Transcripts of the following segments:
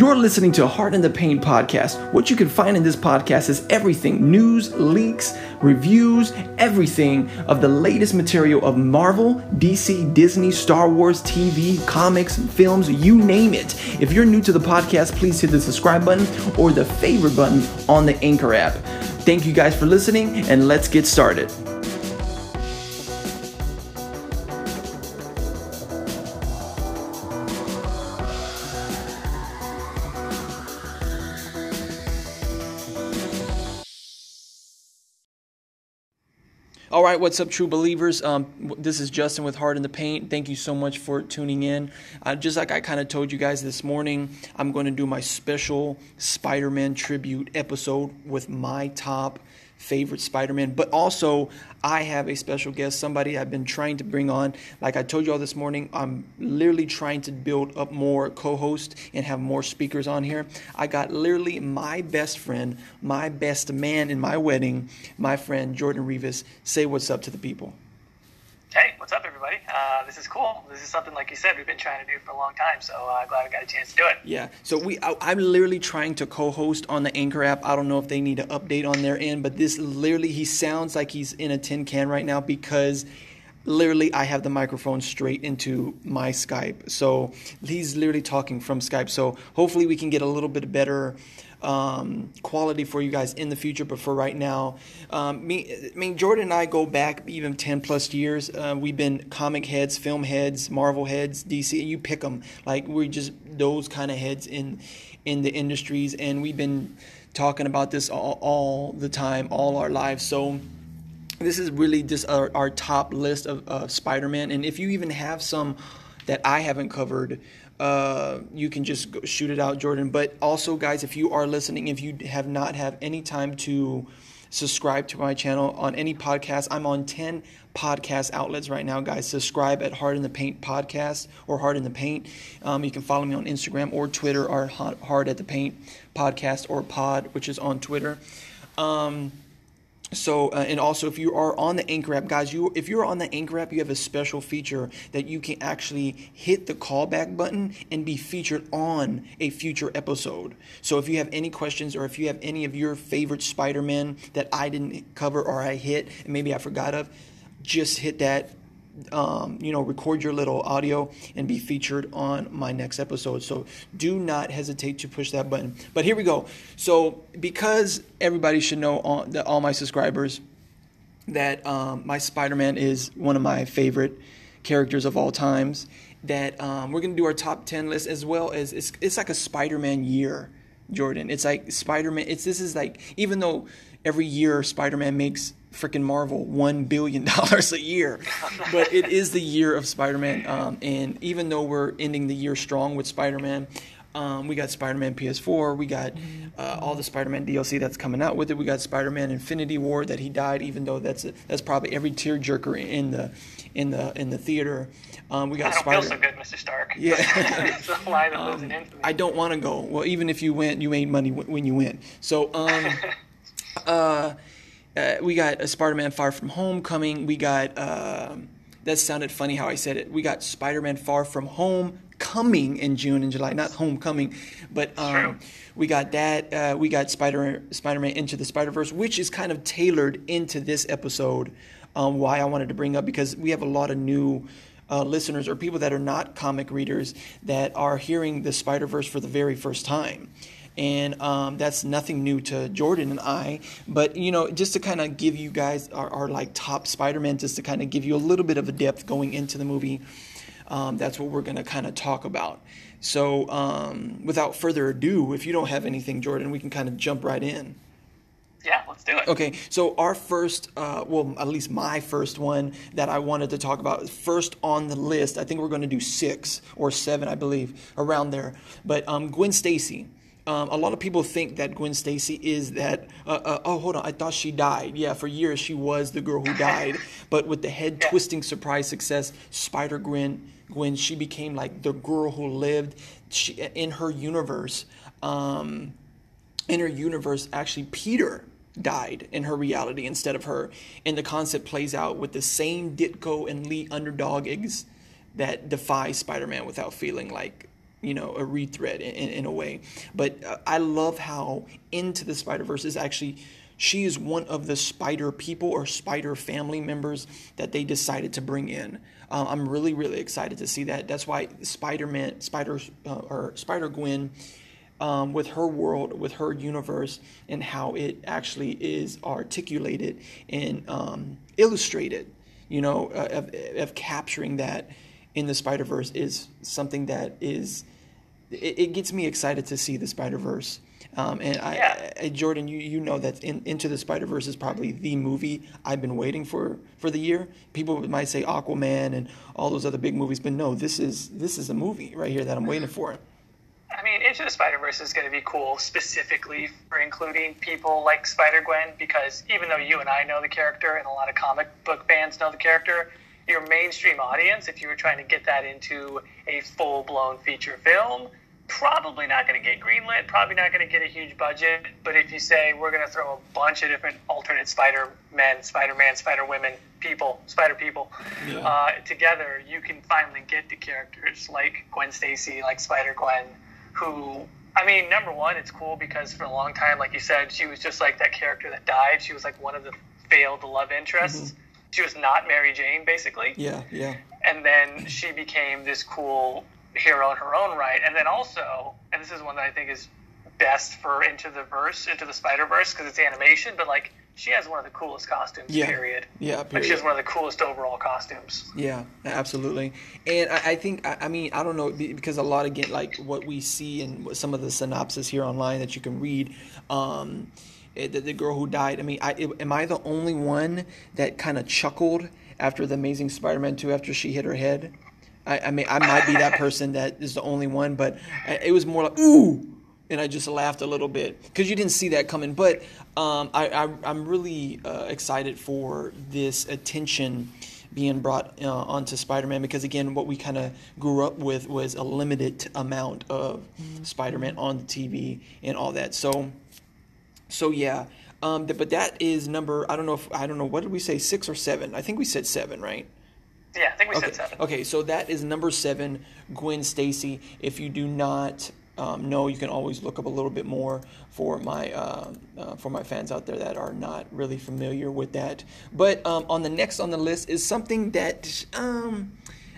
You're listening to Hard in the Paint podcast. What you can find in this podcast is everything news, leaks, reviews, everything of the latest material of Marvel, DC, Disney, Star Wars, TV, comics, films, you name it. If you're new to the podcast, please hit the subscribe button or the favorite button on the Anchor app. Thank you guys for listening, and let's get started. All right, what's up, true believers? Um, this is Justin with Hard in the Paint. Thank you so much for tuning in. Uh, just like I kind of told you guys this morning, I'm going to do my special Spider Man tribute episode with my top favorite Spider-Man, but also I have a special guest, somebody I've been trying to bring on. Like I told you all this morning, I'm literally trying to build up more co-hosts and have more speakers on here. I got literally my best friend, my best man in my wedding, my friend Jordan Rivas. Say what's up to the people. Hey, what's up, everybody? Uh, this is cool. This is something, like you said, we've been trying to do for a long time. So uh, glad I got a chance to do it. Yeah. So we, I, am literally trying to co-host on the Anchor app. I don't know if they need to update on their end, but this literally, he sounds like he's in a tin can right now because literally I have the microphone straight into my Skype. So he's literally talking from Skype. So hopefully we can get a little bit better um, quality for you guys in the future. But for right now, um, me, I mean, Jordan and I go back even 10 plus years. Uh, we've been comic heads, film heads, Marvel heads, DC. You pick them. Like we're just those kind of heads in in the industries, and we've been talking about this all, all the time, all our lives. So this is really just our, our top list of uh, Spider-Man. And if you even have some that I haven't covered, uh, you can just shoot it out, Jordan. But also, guys, if you are listening, if you have not have any time to subscribe to my channel on any podcast, I'm on 10 podcast outlets right now, guys. Subscribe at Hard in the Paint podcast or Hard in the Paint. Um, you can follow me on Instagram or Twitter or Heart at the Paint podcast or Pod, which is on Twitter. Um, so uh, and also if you are on the anchor app guys you if you're on the anchor app you have a special feature that you can actually hit the callback button and be featured on a future episode. So if you have any questions or if you have any of your favorite spider-man that i didn't cover or i hit and maybe i forgot of just hit that um, you know, record your little audio and be featured on my next episode. So do not hesitate to push that button. But here we go. So because everybody should know all, that all my subscribers that um, my Spider-Man is one of my favorite characters of all times. That um, we're gonna do our top ten list as well as it's it's like a Spider-Man year, Jordan. It's like Spider-Man. It's this is like even though every year Spider-Man makes freaking Marvel one billion dollars a year. but it is the year of Spider-Man, um, and even though we're ending the year strong with Spider-Man, um, we got Spider-Man PS4. We got uh, all the Spider-Man DLC that's coming out with it. We got Spider-Man Infinity War that he died, even though that's a, that's probably every tearjerker in the in the in the theater. Um, we got I don't Spider. feel so good, Mr. Stark. Yeah, it's the lie that lives in um, I don't want to go. Well, even if you went, you made money w- when you went. So, um, uh, uh, we got a Spider-Man Far From Home coming. We got uh, that sounded funny how I said it. We got Spider-Man Far From Home coming in June and July, not Homecoming, but um, we got that. Uh, we got Spider Spider-Man Into the Spider-Verse, which is kind of tailored into this episode. Um, why I wanted to bring up because we have a lot of new. Uh, listeners or people that are not comic readers that are hearing the Spider Verse for the very first time and um, that's nothing new to Jordan and I. But you know, just to kind of give you guys our, our like top Spider-Man, just to kind of give you a little bit of a depth going into the movie. Um, that's what we're going to kind of talk about. So, um, without further ado, if you don't have anything, Jordan, we can kind of jump right in. Yeah, let's do it. Okay, so our first, uh, well, at least my first one that I wanted to talk about, first on the list, I think we're going to do six or seven, I believe, around there. But um, Gwen Stacy. Um, a lot of people think that Gwen Stacy is that. Uh, uh, oh, hold on. I thought she died. Yeah, for years she was the girl who died. but with the head twisting surprise success, Spider Gwen, Gwen, she became like the girl who lived. She, in her universe, um, in her universe, actually Peter died in her reality instead of her. And the concept plays out with the same Ditko and Lee underdog eggs that defy Spider-Man without feeling like you know a retread in, in a way. But uh, i love how into the spider verse is actually she is one of the spider people or spider family members that they decided to bring in. Uh, i'm really really excited to see that. That's why spider-man spider uh, or spider gwen um, with her world, with her universe, and how it actually is articulated and um, illustrated, you know, uh, of, of, capturing that in the Spider Verse is something that is, it, it, gets me excited to see the Spider Verse. Um, and I, I, Jordan, you, you know that in, Into the Spider Verse is probably the movie I've been waiting for for the year. People might say Aquaman and all those other big movies, but no, this is this is a movie right here that I'm waiting for. I mean, Into the Spider Verse is going to be cool specifically for including people like Spider Gwen because even though you and I know the character and a lot of comic book fans know the character, your mainstream audience, if you were trying to get that into a full blown feature film, probably not going to get greenlit, probably not going to get a huge budget. But if you say we're going to throw a bunch of different alternate Spider Men, Spider Man, Spider Women, people, Spider people yeah. uh, together, you can finally get the characters like Gwen Stacy, like Spider Gwen who I mean, number one, it's cool because for a long time, like you said, she was just like that character that died. She was like one of the failed love interests. Mm-hmm. She was not Mary Jane, basically. Yeah, yeah. And then she became this cool hero in her own right. And then also, and this is one that I think is best for Into the Verse, Into the Spider Verse, because it's animation, but like she has one of the coolest costumes. Yeah. Period. Yeah. Period. Like she has one of the coolest overall costumes. Yeah, absolutely. And I, I think I, I, mean I don't know because a lot again like what we see and some of the synopsis here online that you can read. Um, eh, the, the girl who died. I mean, I, am I the only one that kind of chuckled after the Amazing Spider-Man two after she hit her head? I, I mean, I might be that person that is the only one, but it was more like ooh and I just laughed a little bit because you didn't see that coming. But um, I, am really uh, excited for this attention being brought uh, onto Spider-Man because again, what we kind of grew up with was a limited amount of mm-hmm. Spider-Man on the TV and all that. So, so yeah. Um, but that is number. I don't know if I don't know what did we say six or seven. I think we said seven, right? Yeah, I think we okay. said seven. Okay, so that is number seven, Gwen Stacy. If you do not um, no, you can always look up a little bit more for my uh, uh, for my fans out there that are not really familiar with that. But um, on the next on the list is something that um,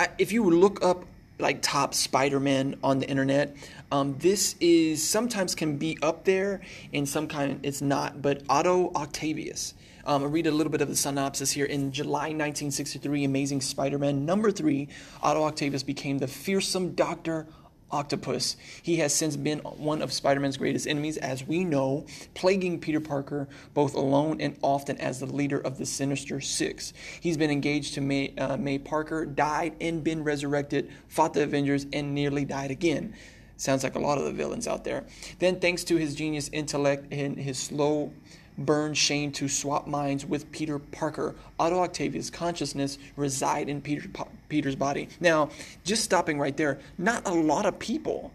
I, if you look up like top Spider-Man on the internet, um, this is sometimes can be up there, and some kind it's not. But Otto Octavius. Um, I'll read a little bit of the synopsis here. In July 1963, Amazing Spider Man number three, Otto Octavius became the fearsome Doctor Octopus. He has since been one of Spider Man's greatest enemies, as we know, plaguing Peter Parker both alone and often as the leader of the Sinister Six. He's been engaged to May, uh, May Parker, died and been resurrected, fought the Avengers, and nearly died again. Sounds like a lot of the villains out there. Then, thanks to his genius intellect and his slow burn Shane to swap minds with Peter Parker. Otto Octavius' consciousness reside in Peter, Peter's body. Now, just stopping right there, not a lot of people,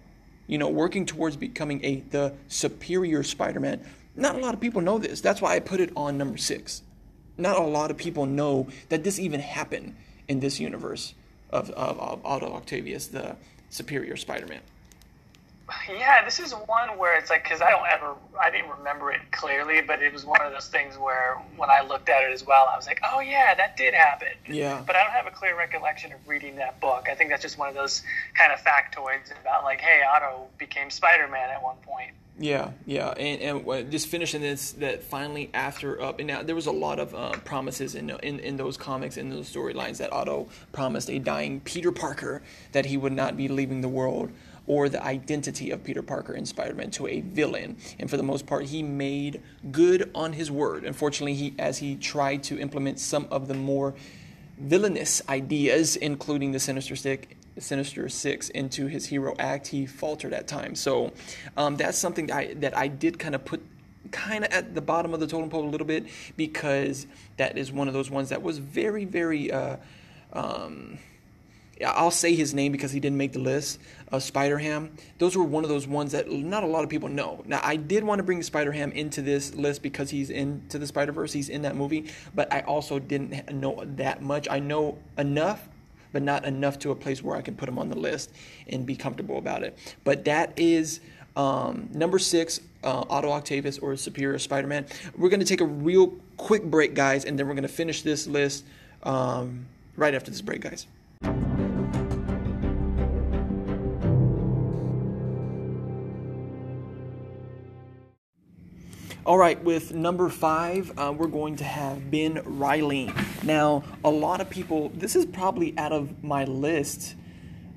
you know, working towards becoming a the superior Spider-Man. Not a lot of people know this. That's why I put it on number six. Not a lot of people know that this even happened in this universe of, of, of Otto Octavius, the superior Spider-Man. Yeah, this is one where it's like because I don't ever, I didn't remember it clearly, but it was one of those things where when I looked at it as well, I was like, oh yeah, that did happen. Yeah. But I don't have a clear recollection of reading that book. I think that's just one of those kind of factoids about like, hey, Otto became Spider-Man at one point. Yeah, yeah, and, and just finishing this, that finally after up, and now there was a lot of uh, promises in, in in those comics, in those storylines that Otto promised a dying Peter Parker that he would not be leaving the world or the identity of Peter Parker in Spider Man to a villain. And for the most part, he made good on his word. Unfortunately, he, as he tried to implement some of the more villainous ideas, including the Sinister Stick. Sinister Six into his hero act, he faltered at times. So um, that's something that I, that I did kind of put kind of at the bottom of the totem pole a little bit because that is one of those ones that was very, very. Uh, um, I'll say his name because he didn't make the list. Uh, Spider Ham. Those were one of those ones that not a lot of people know. Now, I did want to bring Spider Ham into this list because he's into the Spider Verse. He's in that movie, but I also didn't know that much. I know enough but not enough to a place where I can put him on the list and be comfortable about it. But that is um, number six, uh, Otto Octavius or Superior Spider-Man. We're going to take a real quick break, guys, and then we're going to finish this list um, right after this break, guys. All right, with number five, uh, we're going to have Ben Reilly. Now, a lot of people, this is probably out of my list.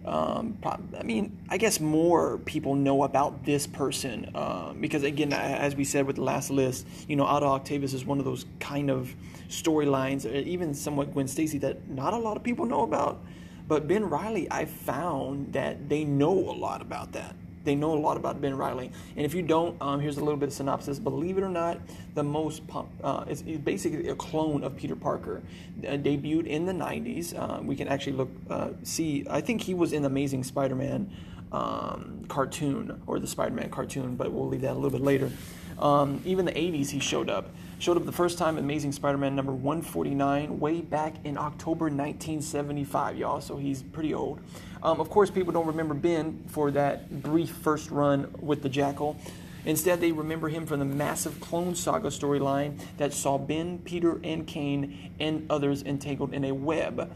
Um, I mean, I guess more people know about this person um, because, again, as we said with the last list, you know, Otto Octavius is one of those kind of storylines, uh, even somewhat Gwen Stacy, that not a lot of people know about. But Ben Reilly, I found that they know a lot about that. They know a lot about Ben Reilly. And if you don't, um, here's a little bit of synopsis. Believe it or not, the most uh, it's, basically a clone of Peter Parker. Uh, debuted in the 90s. Uh, we can actually look uh, see. I think he was in the Amazing Spider-Man um, cartoon or the Spider-Man cartoon, but we'll leave that a little bit later. Um, even the 80s, he showed up. Showed up the first time Amazing Spider-Man number 149, way back in October 1975, y'all. So he's pretty old. Um, of course, people don't remember Ben for that brief first run with the Jackal. Instead, they remember him from the massive Clone Saga storyline that saw Ben, Peter, and Kaine and others entangled in a web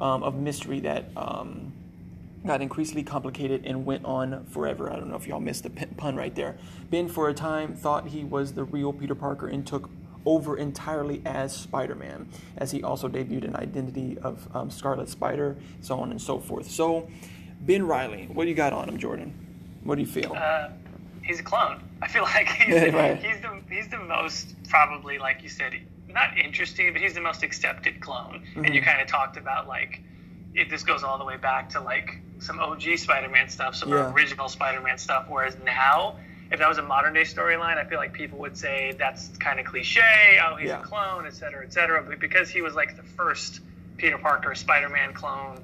um, of mystery that um, got increasingly complicated and went on forever. I don't know if y'all missed the pun right there. Ben, for a time, thought he was the real Peter Parker and took over entirely as Spider Man, as he also debuted an identity of um, Scarlet Spider, so on and so forth. So, Ben Reilly, what do you got on him, Jordan? What do you feel? Uh, he's a clone. I feel like he's, right. he's, the, he's the most, probably, like you said, not interesting, but he's the most accepted clone. Mm-hmm. And you kind of talked about, like, if this goes all the way back to, like, some OG Spider Man stuff, some yeah. original Spider Man stuff, whereas now if that was a modern day storyline, I feel like people would say that's kind of cliche. Oh, he's yeah. a clone, et cetera, et cetera. But because he was like the first Peter Parker Spider Man clone,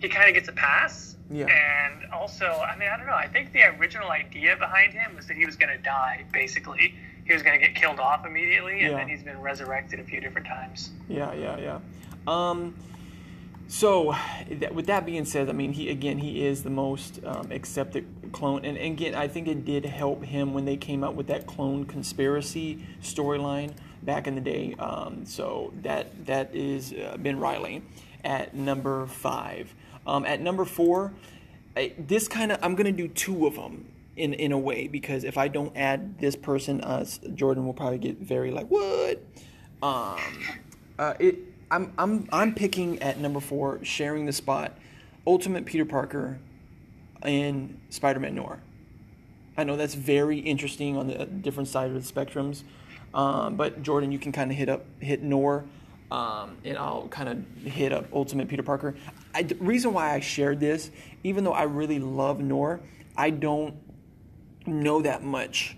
he kind of gets a pass. Yeah. And also, I mean, I don't know. I think the original idea behind him was that he was going to die, basically. He was going to get killed off immediately, and yeah. then he's been resurrected a few different times. Yeah, yeah, yeah. Um, so, with that being said, I mean, he again, he is the most um, accepted clone, and, and, again, I think it did help him when they came out with that clone conspiracy storyline back in the day. Um, so that that is uh, Ben Reilly at number five. Um, at number four, I, this kind of I'm gonna do two of them in in a way because if I don't add this person, uh, Jordan will probably get very like what. Um, uh, it I'm I'm I'm picking at number four, sharing the spot, Ultimate Peter Parker, in Spider-Man Noir. I know that's very interesting on the different side of the spectrums, um, but Jordan, you can kind of hit up hit Noir, um, and I'll kind of hit up Ultimate Peter Parker. I, the reason why I shared this, even though I really love Noir, I don't know that much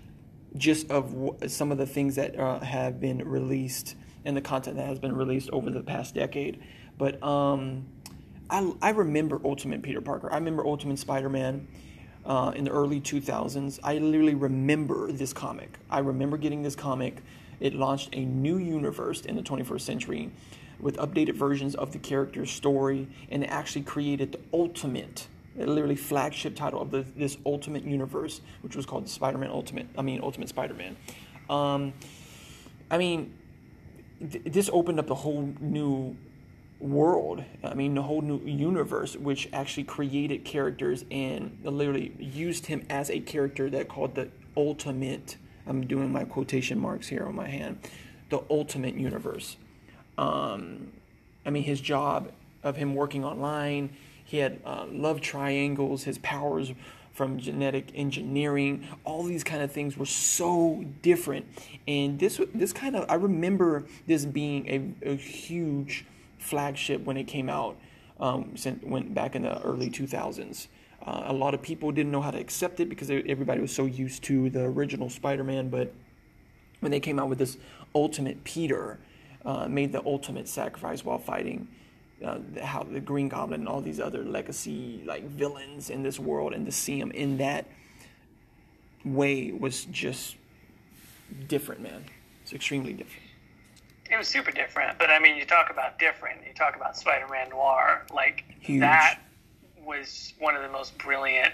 just of w- some of the things that uh, have been released and the content that has been released over the past decade. But um, I, I remember Ultimate Peter Parker. I remember Ultimate Spider Man uh, in the early 2000s. I literally remember this comic. I remember getting this comic. It launched a new universe in the 21st century with updated versions of the character's story, and it actually created the ultimate, literally flagship title of the, this ultimate universe, which was called Spider-Man Ultimate. I mean, Ultimate Spider-Man. Um, I mean, th- this opened up a whole new world. I mean, a whole new universe, which actually created characters and literally used him as a character that called the ultimate. I'm doing my quotation marks here on my hand. The ultimate universe. Um, I mean, his job of him working online, he had uh, love triangles. His powers from genetic engineering. All these kind of things were so different, and this this kind of I remember this being a, a huge flagship when it came out. Um, went back in the early 2000s. Uh, a lot of people didn't know how to accept it because everybody was so used to the original Spider-Man. But when they came out with this Ultimate Peter, uh, made the ultimate sacrifice while fighting uh, how the Green Goblin and all these other legacy like villains in this world, and to see him in that way was just different, man. It's extremely different. It was super different, but I mean, you talk about different. You talk about Spider-Man Noir, like Huge. that was one of the most brilliant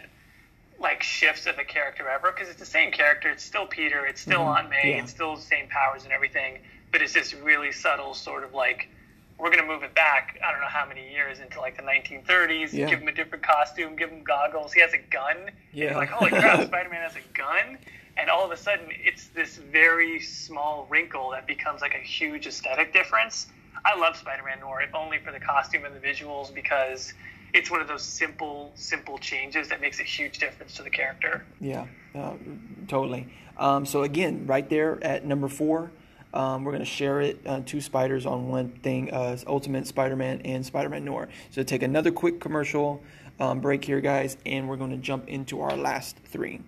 like shifts of a character ever because it's the same character. It's still Peter. It's still mm-hmm. Aunt May. Yeah. It's still the same powers and everything. But it's this really subtle sort of like we're gonna move it back. I don't know how many years into like the 1930s. Yeah. Give him a different costume. Give him goggles. He has a gun. Yeah. you're like holy crap, Spider-Man has a gun. And all of a sudden, it's this very small wrinkle that becomes like a huge aesthetic difference. I love Spider-Man Noir, if only for the costume and the visuals, because it's one of those simple, simple changes that makes a huge difference to the character. Yeah, uh, totally. Um, so again, right there at number four, um, we're going to share it uh, two spiders on one thing: uh, Ultimate Spider-Man and Spider-Man Noir. So take another quick commercial um, break here, guys, and we're going to jump into our last three.